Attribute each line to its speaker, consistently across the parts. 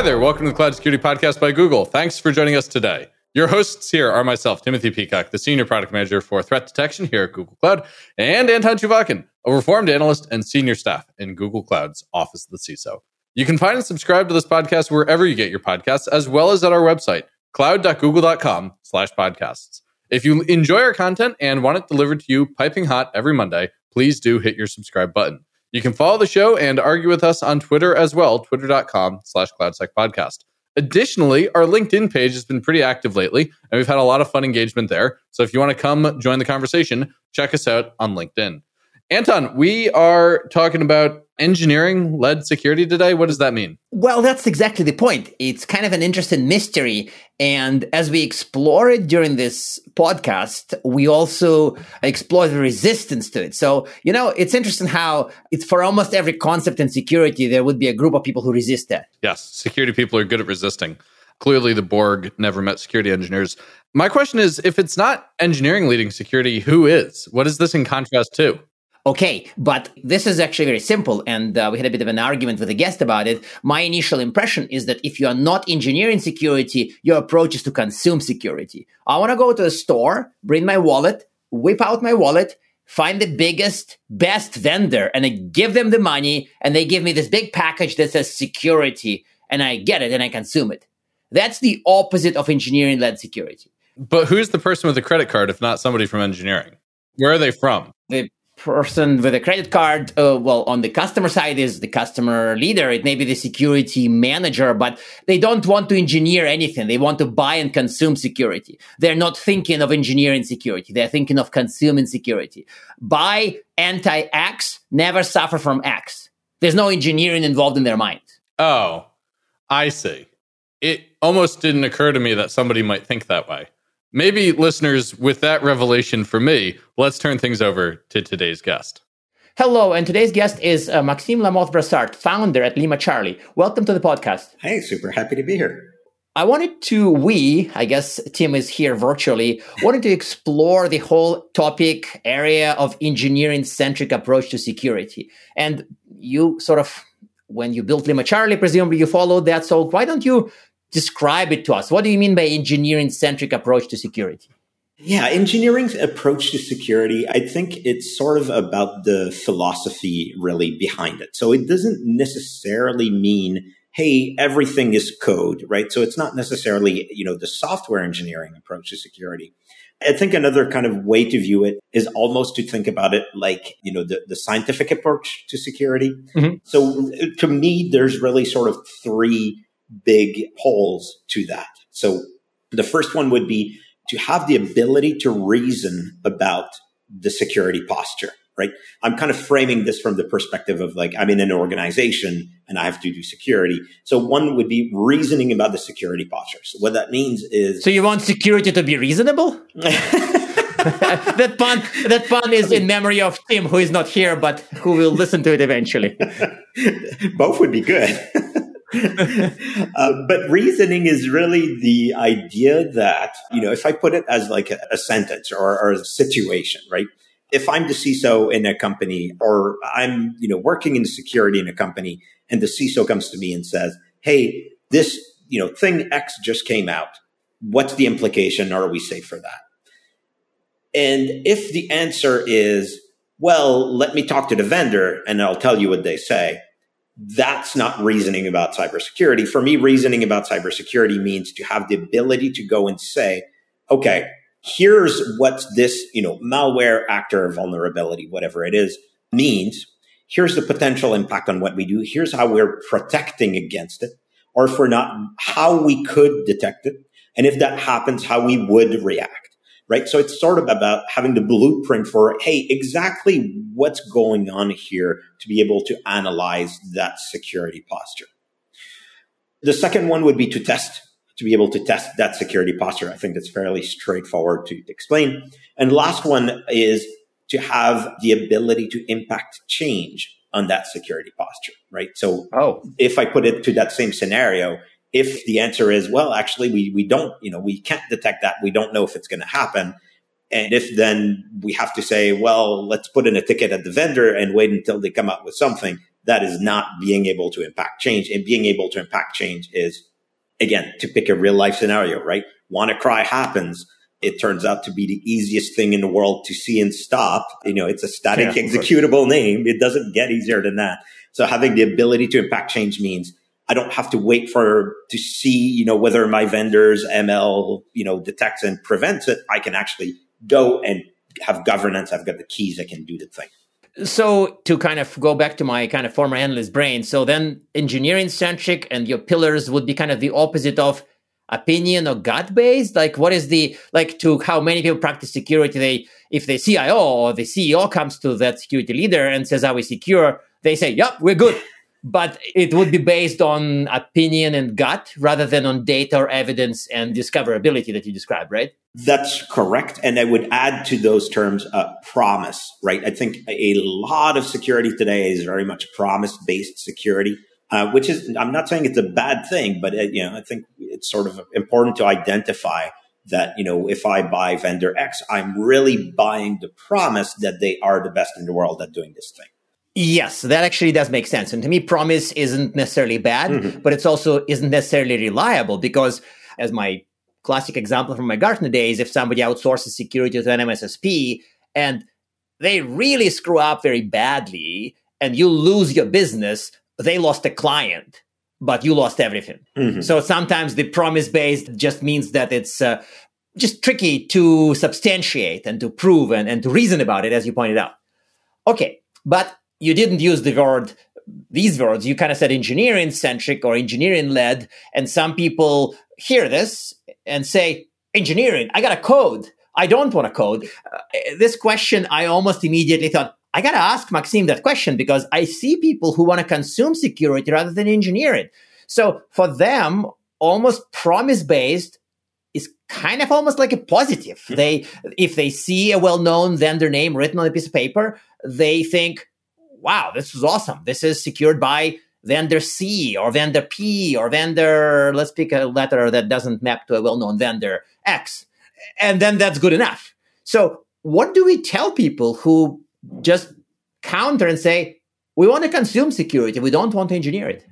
Speaker 1: Hi there. Welcome to the Cloud Security Podcast by Google. Thanks for joining us today. Your hosts here are myself, Timothy Peacock, the Senior Product Manager for Threat Detection here at Google Cloud, and Anton Chuvakin, a reformed analyst and senior staff in Google Cloud's Office of the CISO. You can find and subscribe to this podcast wherever you get your podcasts, as well as at our website, cloud.google.com slash podcasts. If you enjoy our content and want it delivered to you piping hot every Monday, please do hit your subscribe button. You can follow the show and argue with us on Twitter as well, twitter.com slash cloudsecpodcast. Additionally, our LinkedIn page has been pretty active lately, and we've had a lot of fun engagement there. So if you want to come join the conversation, check us out on LinkedIn. Anton, we are talking about engineering led security today. What does that mean?
Speaker 2: Well, that's exactly the point. It's kind of an interesting mystery. And as we explore it during this podcast, we also explore the resistance to it. So, you know, it's interesting how it's for almost every concept in security, there would be a group of people who resist that.
Speaker 1: Yes, security people are good at resisting. Clearly, the Borg never met security engineers. My question is if it's not engineering leading security, who is? What is this in contrast to?
Speaker 2: Okay, but this is actually very simple, and uh, we had a bit of an argument with a guest about it. My initial impression is that if you are not engineering security, your approach is to consume security. I want to go to a store, bring my wallet, whip out my wallet, find the biggest, best vendor, and I give them the money, and they give me this big package that says security, and I get it and I consume it. That's the opposite of engineering led security.
Speaker 1: But who's the person with the credit card if not somebody from engineering? Where are they from?
Speaker 2: The person with a credit card, uh, well, on the customer side is the customer leader. It may be the security manager, but they don't want to engineer anything. They want to buy and consume security. They're not thinking of engineering security. They're thinking of consuming security. Buy anti X, never suffer from X. There's no engineering involved in their mind.
Speaker 1: Oh, I see. It almost didn't occur to me that somebody might think that way. Maybe listeners, with that revelation for me, let's turn things over to today's guest.
Speaker 2: Hello, and today's guest is uh, Maxime Lamothe-Brassard, founder at Lima Charlie. Welcome to the podcast.
Speaker 3: Hey, super happy to be here.
Speaker 2: I wanted to, we, I guess Tim is here virtually, wanted to explore the whole topic area of engineering centric approach to security. And you sort of, when you built Lima Charlie, presumably you followed that. So why don't you describe it to us. What do you mean by engineering centric approach to security?
Speaker 3: Yeah, engineering's approach to security, I think it's sort of about the philosophy really behind it. So it doesn't necessarily mean, hey, everything is code, right? So it's not necessarily, you know, the software engineering approach to security. I think another kind of way to view it is almost to think about it like, you know, the, the scientific approach to security. Mm-hmm. So to me, there's really sort of three big holes to that. So the first one would be to have the ability to reason about the security posture, right? I'm kind of framing this from the perspective of like, I'm in an organization and I have to do security. So one would be reasoning about the security posture. So what that means is.
Speaker 2: So you want security to be reasonable? that pun that pun is in memory of Tim, who is not here, but who will listen to it eventually.
Speaker 3: Both would be good. uh, but reasoning is really the idea that, you know, if I put it as like a, a sentence or, or, a situation, right? If I'm the CISO in a company or I'm, you know, working in security in a company and the CISO comes to me and says, Hey, this, you know, thing X just came out. What's the implication? Are we safe for that? And if the answer is, well, let me talk to the vendor and I'll tell you what they say that's not reasoning about cybersecurity. For me, reasoning about cybersecurity means to have the ability to go and say, okay, here's what this, you know, malware actor vulnerability, whatever it is, means. Here's the potential impact on what we do. Here's how we're protecting against it. Or if we're not, how we could detect it. And if that happens, how we would react right? So it's sort of about having the blueprint for, hey, exactly what's going on here to be able to analyze that security posture. The second one would be to test, to be able to test that security posture. I think that's fairly straightforward to explain. And last one is to have the ability to impact change on that security posture, right? So oh. if I put it to that same scenario, if the answer is, well, actually, we, we don't, you know, we can't detect that. We don't know if it's going to happen. And if then we have to say, well, let's put in a ticket at the vendor and wait until they come up with something, that is not being able to impact change. And being able to impact change is, again, to pick a real life scenario, right? WannaCry happens. It turns out to be the easiest thing in the world to see and stop. You know, it's a static yeah, executable name. It doesn't get easier than that. So having the ability to impact change means I don't have to wait for to see, you know, whether my vendor's ML, you know, detects and prevents it. I can actually go and have governance. I've got the keys. I can do the thing.
Speaker 2: So to kind of go back to my kind of former analyst brain, so then engineering centric and your pillars would be kind of the opposite of opinion or gut based. Like what is the like to how many people practice security? They if the CIO or the CEO comes to that security leader and says, "Are we secure?" They say, "Yep, we're good." But it would be based on opinion and gut rather than on data or evidence and discoverability that you describe, right?
Speaker 3: That's correct. And I would add to those terms uh, promise, right? I think a lot of security today is very much promise based security. Uh, which is, I'm not saying it's a bad thing, but uh, you know, I think it's sort of important to identify that, you know, if I buy vendor X, I'm really buying the promise that they are the best in the world at doing this thing.
Speaker 2: Yes, that actually does make sense. And to me, promise isn't necessarily bad, mm-hmm. but it's also isn't necessarily reliable because as my classic example from my Gartner days, if somebody outsources security to an MSSP and they really screw up very badly and you lose your business, they lost a client, but you lost everything. Mm-hmm. So sometimes the promise based just means that it's uh, just tricky to substantiate and to prove and, and to reason about it, as you pointed out. Okay, but you didn't use the word these words. You kind of said engineering centric or engineering led and some people hear this and say engineering i got a code. I don't want to code. Uh, this question i almost immediately thought i got to ask maxime that question because i see people who want to consume security rather than engineer it so for them almost promise based is kind of almost like a positive. Mm-hmm. they if they see a well-known vendor name written on a piece of paper they think wow, this is awesome. This is secured by vendor C or vendor P or vendor, let's pick a letter that doesn't map to a well known vendor X. And then that's good enough. So, what do we tell people who just counter and say, we want to consume security, we don't want to engineer it?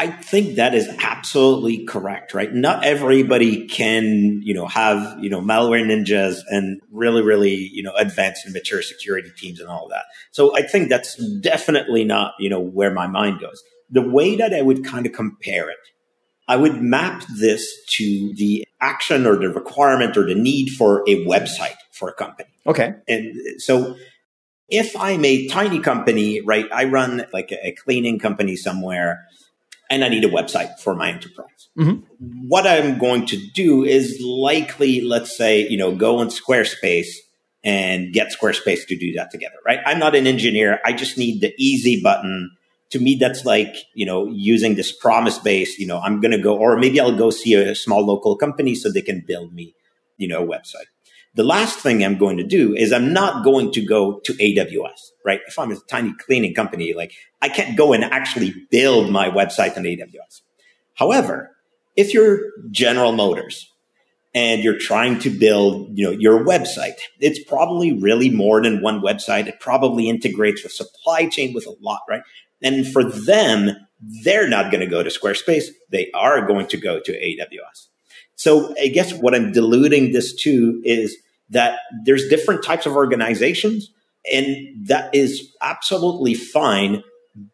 Speaker 3: I think that is absolutely correct, right? Not everybody can, you know, have, you know, malware ninjas and really, really, you know, advanced and mature security teams and all that. So I think that's definitely not, you know, where my mind goes. The way that I would kind of compare it, I would map this to the action or the requirement or the need for a website for a company.
Speaker 2: Okay.
Speaker 3: And so if I'm a tiny company, right, I run like a cleaning company somewhere and I need a website for my enterprise. Mm-hmm. What I'm going to do is likely, let's say, you know, go on Squarespace and get Squarespace to do that together, right? I'm not an engineer. I just need the easy button. To me, that's like, you know, using this promise base, you know, I'm going to go, or maybe I'll go see a small local company so they can build me, you know, website. The last thing I'm going to do is I'm not going to go to AWS, right? If I'm a tiny cleaning company, like I can't go and actually build my website on AWS. However, if you're General Motors and you're trying to build, you know, your website, it's probably really more than one website. It probably integrates with supply chain with a lot, right? And for them, they're not going to go to Squarespace. They are going to go to AWS. So I guess what I'm diluting this to is that there's different types of organizations and that is absolutely fine.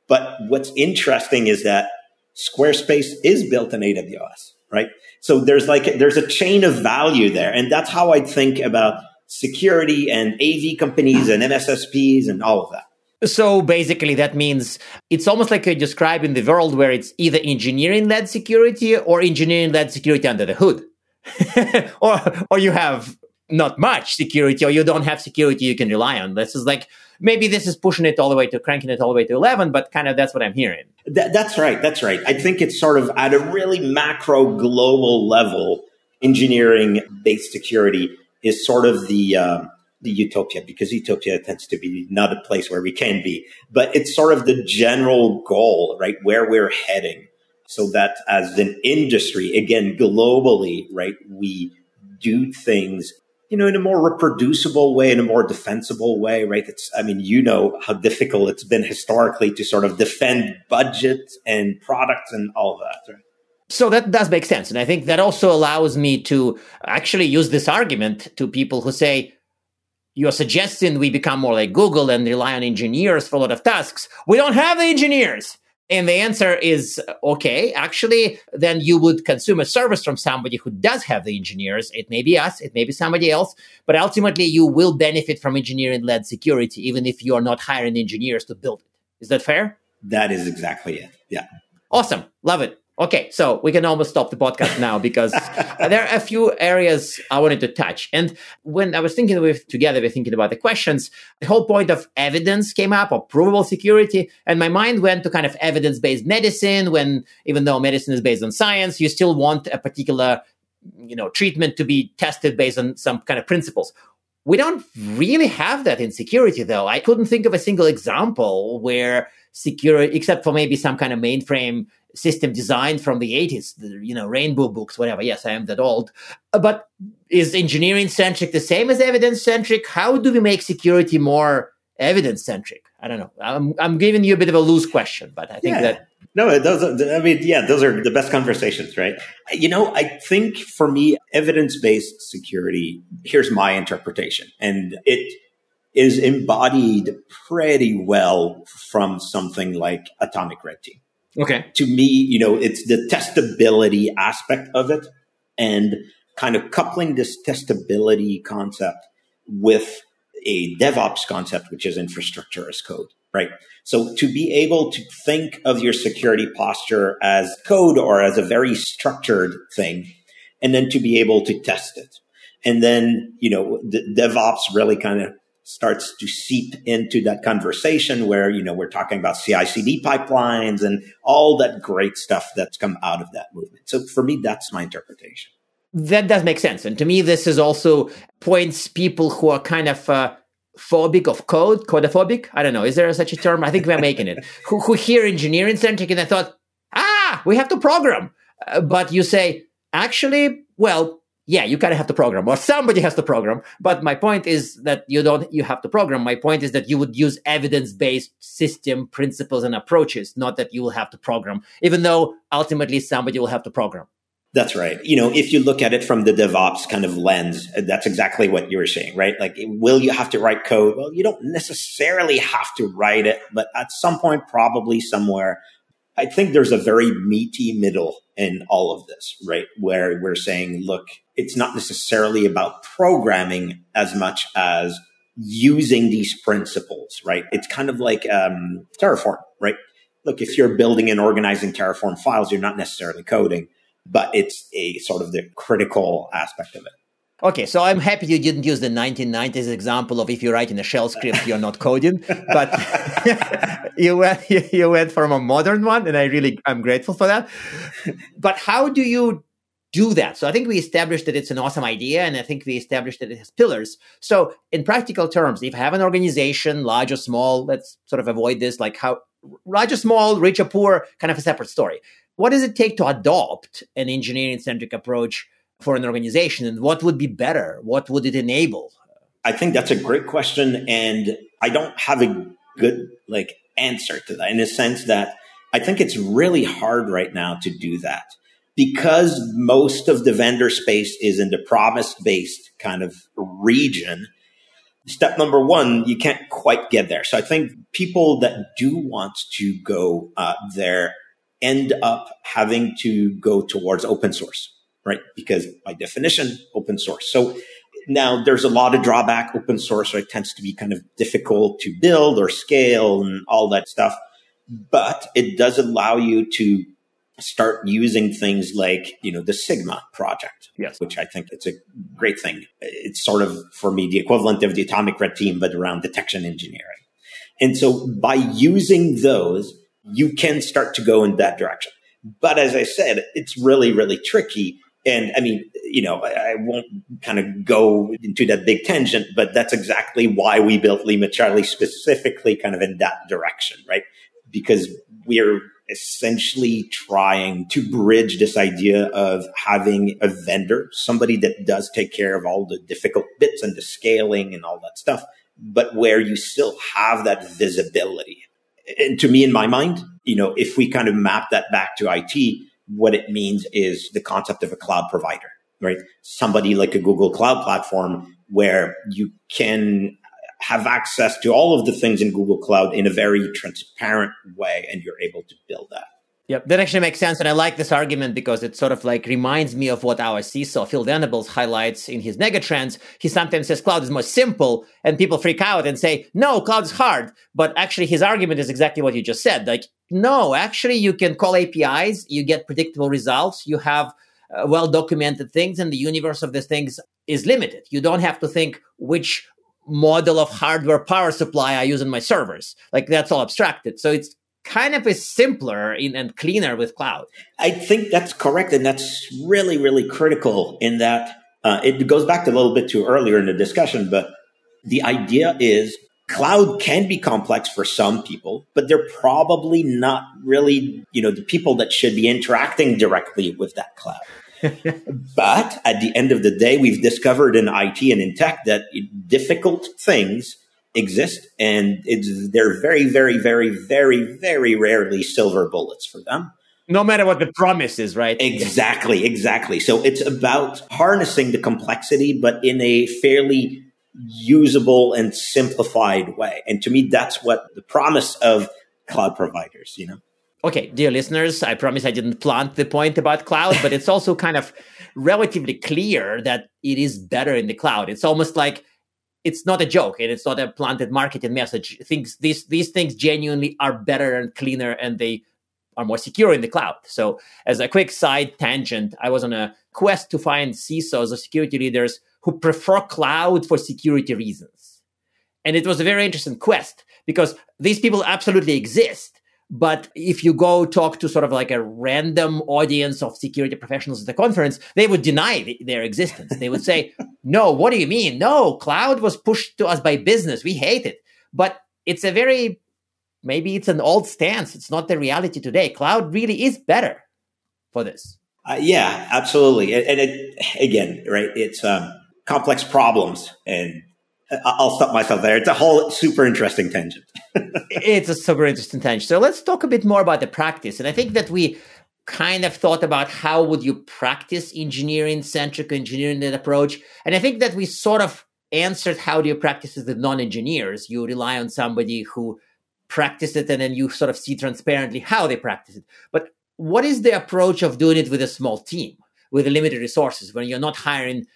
Speaker 3: But what's interesting is that Squarespace is built in AWS, right? So there's like, there's a chain of value there. And that's how I think about security and AV companies and MSSPs and all of that.
Speaker 2: So basically, that means it's almost like you describe in the world where it's either engineering led security or engineering led security under the hood. or, or you have not much security or you don't have security you can rely on. This is like, maybe this is pushing it all the way to cranking it all the way to 11, but kind of that's what I'm hearing.
Speaker 3: That, that's right. That's right. I think it's sort of at a really macro global level, engineering based security is sort of the, um, the utopia because utopia tends to be not a place where we can be, but it's sort of the general goal, right? Where we're heading so that as an industry, again, globally, right, we do things you know, in a more reproducible way, in a more defensible way, right? It's, I mean, you know how difficult it's been historically to sort of defend budgets and products and all that, right?
Speaker 2: So that does make sense. And I think that also allows me to actually use this argument to people who say, you're suggesting we become more like Google and rely on engineers for a lot of tasks. We don't have the engineers. And the answer is okay, actually, then you would consume a service from somebody who does have the engineers. It may be us, it may be somebody else, but ultimately you will benefit from engineering led security, even if you are not hiring engineers to build it. Is that fair?
Speaker 3: That is exactly it. Yeah.
Speaker 2: Awesome. Love it. Okay, so we can almost stop the podcast now because there are a few areas I wanted to touch. And when I was thinking with together, we're thinking about the questions, the whole point of evidence came up or provable security. And my mind went to kind of evidence-based medicine when even though medicine is based on science, you still want a particular, you know, treatment to be tested based on some kind of principles. We don't really have that in security though. I couldn't think of a single example where security, except for maybe some kind of mainframe system design from the 80s, the, you know, rainbow books, whatever. Yes, I am that old. Uh, but is engineering centric the same as evidence centric? How do we make security more evidence centric? I don't know. I'm, I'm giving you a bit of a loose question, but I think yeah. that.
Speaker 3: No, those are, I mean, yeah, those are the best conversations, right? You know, I think for me, evidence based security, here's my interpretation, and it is embodied pretty well from something like Atomic Red Team
Speaker 2: Okay.
Speaker 3: To me, you know, it's the testability aspect of it and kind of coupling this testability concept with a DevOps concept, which is infrastructure as code, right? So to be able to think of your security posture as code or as a very structured thing, and then to be able to test it. And then, you know, the DevOps really kind of starts to seep into that conversation where, you know, we're talking about CI CD pipelines and all that great stuff that's come out of that movement. So for me, that's my interpretation.
Speaker 2: That does make sense. And to me, this is also points people who are kind of, uh, phobic of code, codophobic. I don't know. Is there such a term? I think we're making it. who, who hear engineering centric and I thought, ah, we have to program. Uh, but you say, actually, well, yeah, you kind of have to program, or somebody has to program. But my point is that you don't you have to program. My point is that you would use evidence-based system principles and approaches, not that you will have to program, even though ultimately somebody will have to program.
Speaker 3: That's right. You know, if you look at it from the DevOps kind of lens, that's exactly what you were saying, right? Like, will you have to write code? Well, you don't necessarily have to write it, but at some point, probably somewhere, I think there's a very meaty middle in all of this, right? Where we're saying, look, it's not necessarily about programming as much as using these principles, right? It's kind of like um, Terraform, right? Look, if you're building and organizing Terraform files, you're not necessarily coding, but it's a sort of the critical aspect of it.
Speaker 2: Okay, so I'm happy you didn't use the 1990s example of if you're writing a shell script, you're not coding, but you went you went from a modern one, and I really I'm grateful for that. But how do you do that? So I think we established that it's an awesome idea, and I think we established that it has pillars. So in practical terms, if I have an organization, large or small, let's sort of avoid this, like how large or small, rich or poor, kind of a separate story. What does it take to adopt an engineering centric approach? For an organization and what would be better? What would it enable?
Speaker 3: I think that's a great question. And I don't have a good like answer to that in the sense that I think it's really hard right now to do that because most of the vendor space is in the promise based kind of region. Step number one, you can't quite get there. So I think people that do want to go uh, there end up having to go towards open source right? Because by definition, open source. So now there's a lot of drawback. Open source right, tends to be kind of difficult to build or scale and all that stuff. But it does allow you to start using things like, you know, the Sigma project,
Speaker 2: yes.
Speaker 3: which I think it's a great thing. It's sort of, for me, the equivalent of the atomic red team, but around detection engineering. And so by using those, you can start to go in that direction. But as I said, it's really, really tricky and I mean, you know, I, I, won't kind of go into that big tangent, but that's exactly why we built Lima Charlie specifically kind of in that direction, right? Because we're essentially trying to bridge this idea of having a vendor, somebody that does take care of all the difficult bits and the scaling and all that stuff, but where you still have that visibility. And to me, in my mind, you know, if we kind of map that back to IT, what it means is the concept of a cloud provider, right? Somebody like a Google Cloud platform where you can have access to all of the things in Google Cloud in a very transparent way and you're able to build that.
Speaker 2: Yep, that actually makes sense. And I like this argument because it sort of like reminds me of what our CISO, Phil Venables, highlights in his megatrends. He sometimes says cloud is more simple, and people freak out and say, no, cloud is hard. But actually, his argument is exactly what you just said. Like, no, actually, you can call APIs, you get predictable results, you have uh, well documented things, and the universe of these things is limited. You don't have to think which model of hardware power supply I use in my servers. Like that's all abstracted. So it's kind of is simpler in, and cleaner with cloud.
Speaker 3: I think that's correct. And that's really, really critical in that uh, it goes back a little bit to earlier in the discussion, but the idea is cloud can be complex for some people, but they're probably not really, you know, the people that should be interacting directly with that cloud. but at the end of the day, we've discovered in IT and in tech that difficult things exist and it's, they're very, very, very, very, very rarely silver bullets for them.
Speaker 2: No matter what the promise is, right?
Speaker 3: Exactly, exactly. So it's about harnessing the complexity, but in a fairly usable and simplified way. And to me, that's what the promise of cloud providers, you know?
Speaker 2: Okay, dear listeners, I promise I didn't plant the point about cloud, but it's also kind of relatively clear that it is better in the cloud. It's almost like it's not a joke and it's not a planted marketing message. Things these these things genuinely are better and cleaner and they are more secure in the cloud. So, as a quick side tangent, I was on a quest to find CISOs or security leaders who prefer cloud for security reasons. And it was a very interesting quest because these people absolutely exist but if you go talk to sort of like a random audience of security professionals at the conference, they would deny their existence. They would say, no, what do you mean? No, cloud was pushed to us by business. We hate it. But it's a very, maybe it's an old stance. It's not the reality today. Cloud really is better for this.
Speaker 3: Uh, yeah, absolutely. And, and it, again, right, it's um, complex problems and I'll stop myself there. It's a whole super interesting tangent.
Speaker 2: it's a super interesting tangent. So let's talk a bit more about the practice. And I think that we kind of thought about how would you practice engineering centric engineering approach. And I think that we sort of answered how do you practice it with non-engineers. You rely on somebody who practiced it and then you sort of see transparently how they practice it. But what is the approach of doing it with a small team, with limited resources, when you're not hiring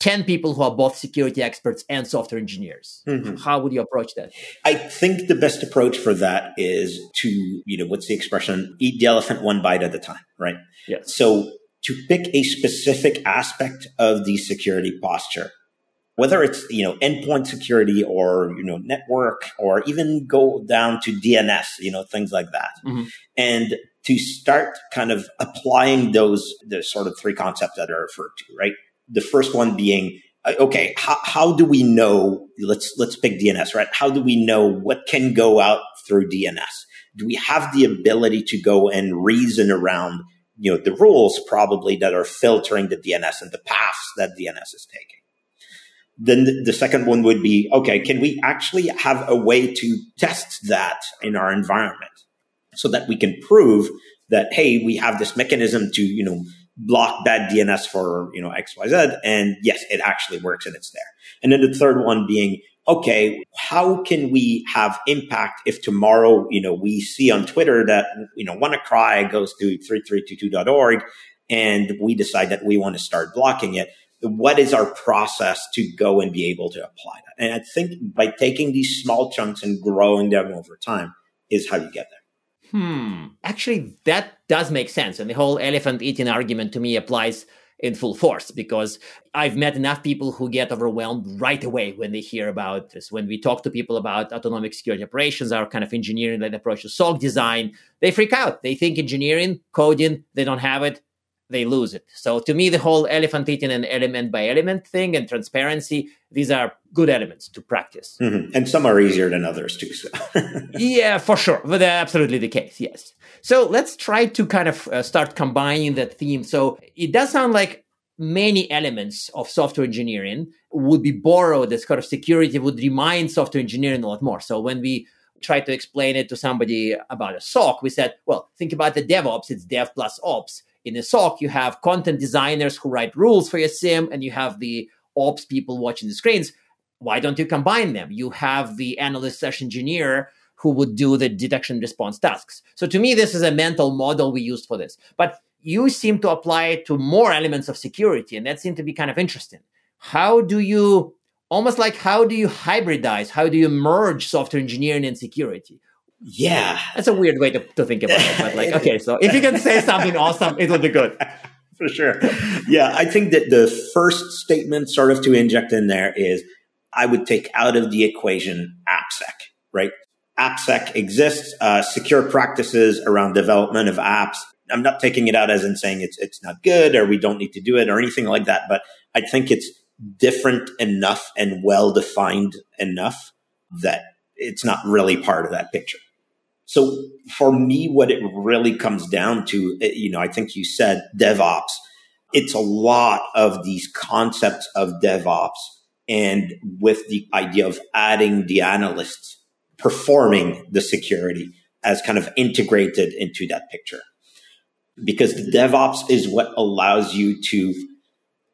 Speaker 2: 10 people who are both security experts and software engineers. Mm-hmm. How would you approach that?
Speaker 3: I think the best approach for that is to, you know, what's the expression? Eat the elephant one bite at a time, right?
Speaker 2: Yes.
Speaker 3: So to pick a specific aspect of the security posture, whether it's, you know, endpoint security or, you know, network or even go down to DNS, you know, things like that. Mm-hmm. And to start kind of applying those, the sort of three concepts that are referred to, right? The first one being uh, okay how, how do we know let's let's pick dns right? How do we know what can go out through dns do we have the ability to go and reason around you know the rules probably that are filtering the dns and the paths that dns is taking? Then the second one would be okay can we actually have a way to test that in our environment so that we can prove that hey we have this mechanism to you know block bad DNS for, you know, XYZ. And yes, it actually works and it's there. And then the third one being, okay, how can we have impact if tomorrow, you know, we see on Twitter that, you know, WannaCry goes to 3322.org and we decide that we want to start blocking it. What is our process to go and be able to apply that? And I think by taking these small chunks and growing them over time is how you get there
Speaker 2: hmm, actually, that does make sense. And the whole elephant eating argument to me applies in full force because I've met enough people who get overwhelmed right away when they hear about this. When we talk to people about autonomic security operations, our kind of engineering led approach to SOC design, they freak out. They think engineering, coding, they don't have it. They lose it. So to me, the whole elephant eating an element by element thing and transparency, these are good elements to practice.
Speaker 3: Mm-hmm. And some are easier than others too. So.
Speaker 2: yeah, for sure. But that's absolutely the case. Yes. So let's try to kind of uh, start combining that theme. So it does sound like many elements of software engineering would be borrowed as kind of security would remind software engineering a lot more. So when we try to explain it to somebody about a SOC, we said, well, think about the DevOps, it's dev plus ops. In a SOC, you have content designers who write rules for your SIEM, and you have the ops people watching the screens. Why don't you combine them? You have the analyst slash engineer who would do the detection response tasks. So to me, this is a mental model we used for this. But you seem to apply it to more elements of security, and that seemed to be kind of interesting. How do you almost like how do you hybridize? How do you merge software engineering and security?
Speaker 3: Yeah.
Speaker 2: That's a weird way to, to think about it. But like, okay, so if you can say something awesome, it'll be good.
Speaker 3: For sure. Yeah, I think that the first statement sort of to inject in there is I would take out of the equation AppSec, right? AppSec exists, uh, secure practices around development of apps. I'm not taking it out as in saying it's it's not good or we don't need to do it or anything like that, but I think it's different enough and well defined enough that it's not really part of that picture. So for me, what it really comes down to, eh, you know, I think you said DevOps. It's a lot of these concepts of DevOps and with the idea of adding the analysts performing the security as kind of integrated into that picture. Because the DevOps is what allows you to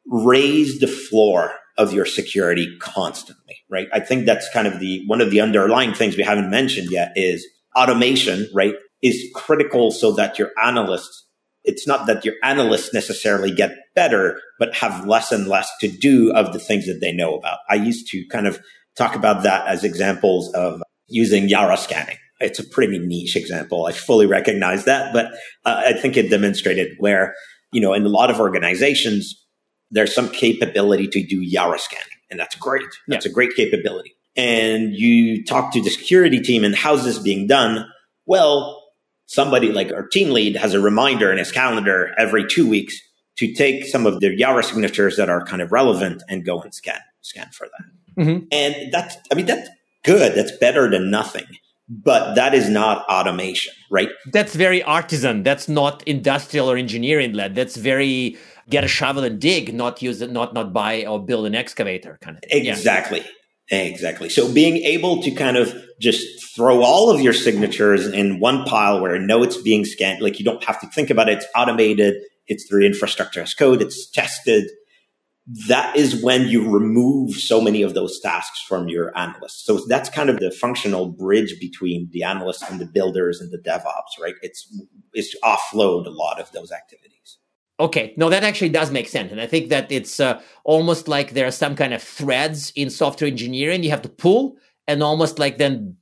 Speaker 3: raise the floor of your security constantly, right? I think that's kind of the one of the underlying things we haven't mentioned yet is automation, right? Is critical so that your analysts, it's not that your analysts necessarily get better, but have less and less to do of the things that they know about. I used to kind of talk about that as examples of using Yara scanning. It's a pretty niche example. I fully recognize that, but uh, I think it demonstrated where, you know, in a lot of organizations, there's some capability to do Yara scanning, and that's great. That's yeah. a great capability. And you talk to the security team, and how's this being done? Well, somebody like our team lead has a reminder in his calendar every two weeks to take some of the Yara signatures that are kind of relevant and go and scan scan for that. Mm-hmm. And that's, I mean, that's good. That's better than nothing. But that is not automation, right?
Speaker 2: That's very artisan. That's not industrial or engineering led. That's very get a shovel and dig, not use it, not not buy or build an excavator kind of
Speaker 3: thing. Exactly. Yeah. Exactly. So being able to kind of just throw all of your signatures in one pile where no, it's being scanned, like you don't have to think about it. It's automated. It's through infrastructure as code. It's tested that is when you remove so many of those tasks from your analysts. So that's kind of the functional bridge between the analysts and the builders and the DevOps, right? It's it's offload a lot of those activities.
Speaker 2: Okay, no, that actually does make sense, and I think that it's uh, almost like there are some kind of threads in software engineering you have to pull, and almost like then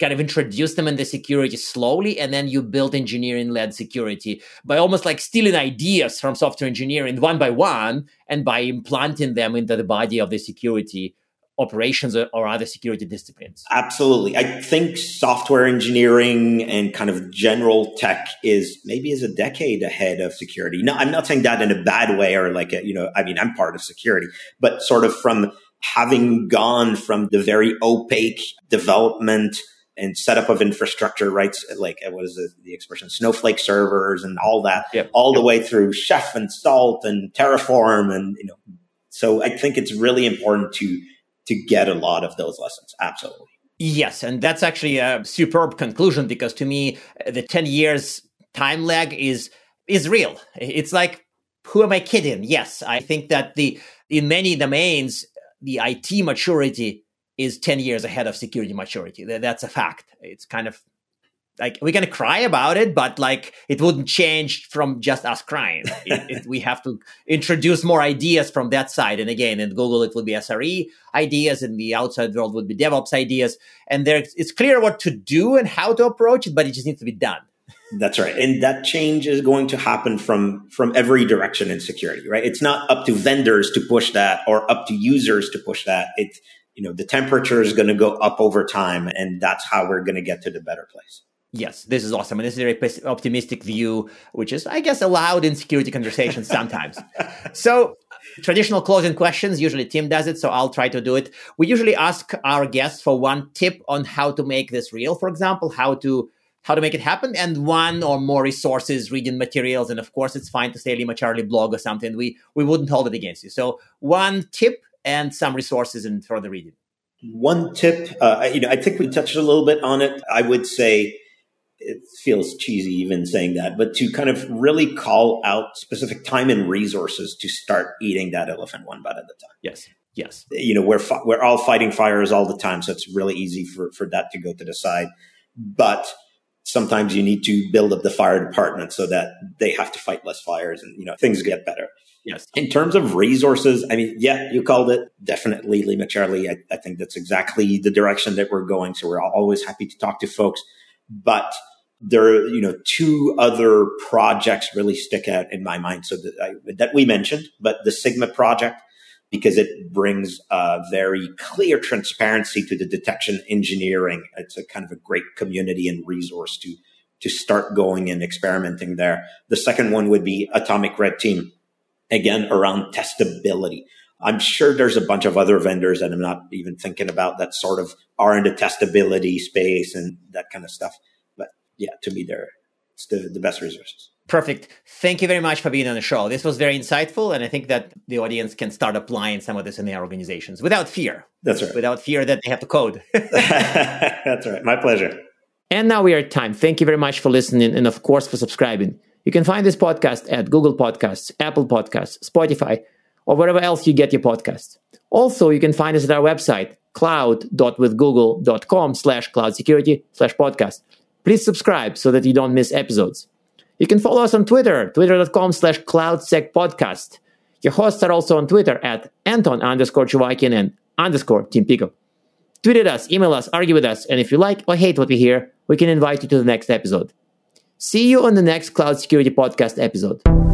Speaker 2: kind of introduce them in the security slowly and then you build engineering led security by almost like stealing ideas from software engineering one by one and by implanting them into the body of the security operations or other security disciplines
Speaker 3: absolutely i think software engineering and kind of general tech is maybe is a decade ahead of security no i'm not saying that in a bad way or like a, you know i mean i'm part of security but sort of from having gone from the very opaque development and setup of infrastructure, right? Like uh, what is the, the expression? Snowflake servers and all that, yep. all yep. the way through Chef and Salt and Terraform, and you know. So I think it's really important to to get a lot of those lessons. Absolutely.
Speaker 2: Yes, and that's actually a superb conclusion because to me, the ten years time lag is is real. It's like, who am I kidding? Yes, I think that the in many domains, the IT maturity is 10 years ahead of security maturity. That's a fact. It's kind of like we're gonna cry about it, but like it wouldn't change from just us crying. it, it, we have to introduce more ideas from that side. And again, in Google, it would be SRE ideas, in the outside world would be DevOps ideas. And there, it's clear what to do and how to approach it, but it just needs to be done.
Speaker 3: That's right, and that change is going to happen from from every direction in security. Right, it's not up to vendors to push that or up to users to push that. It's you know, the temperature is going to go up over time and that's how we're going to get to the better place.
Speaker 2: Yes, this is awesome. And this is a very optimistic view, which is, I guess, allowed in security conversations sometimes. so, traditional closing questions, usually Tim does it, so I'll try to do it. We usually ask our guests for one tip on how to make this real, for example, how to how to make it happen, and one or more resources, reading materials, and of course, it's fine to say Lima Charlie blog or something. We we wouldn't hold it against you. So, one tip and some resources and further reading.
Speaker 3: One tip, uh, you know, I think we touched a little bit on it. I would say it feels cheesy even saying that, but to kind of really call out specific time and resources to start eating that elephant one bite at a time.
Speaker 2: Yes. Yes.
Speaker 3: You know, we're, fi- we're all fighting fires all the time. So it's really easy for, for that to go to the side. But sometimes you need to build up the fire department so that they have to fight less fires and, you know, things get better.
Speaker 2: Yes.
Speaker 3: In terms of resources, I mean, yeah, you called it definitely Lima Charlie. I, I think that's exactly the direction that we're going. So we're always happy to talk to folks, but there are, you know, two other projects really stick out in my mind. So that, I, that we mentioned, but the Sigma project, because it brings a very clear transparency to the detection engineering. It's a kind of a great community and resource to, to start going and experimenting there. The second one would be Atomic Red Team again around testability. I'm sure there's a bunch of other vendors that I'm not even thinking about that sort of are in the testability space and that kind of stuff. Yeah, to me, they're it's the, the best resources.
Speaker 2: Perfect. Thank you very much for being on the show. This was very insightful, and I think that the audience can start applying some of this in their organizations without fear.
Speaker 3: That's right.
Speaker 2: Without fear that they have to code.
Speaker 3: That's right. My pleasure.
Speaker 2: And now we are at time. Thank you very much for listening and, of course, for subscribing. You can find this podcast at Google Podcasts, Apple Podcasts, Spotify, or wherever else you get your podcasts. Also, you can find us at our website, cloud.withgoogle.com slash cloud security slash podcast. Please subscribe so that you don't miss episodes. You can follow us on Twitter, twitter.com slash cloudsecpodcast. Your hosts are also on Twitter at Anton underscore Chuvakin and underscore Tim Peacock. Tweet at us, email us, argue with us, and if you like or hate what we hear, we can invite you to the next episode. See you on the next Cloud Security Podcast episode.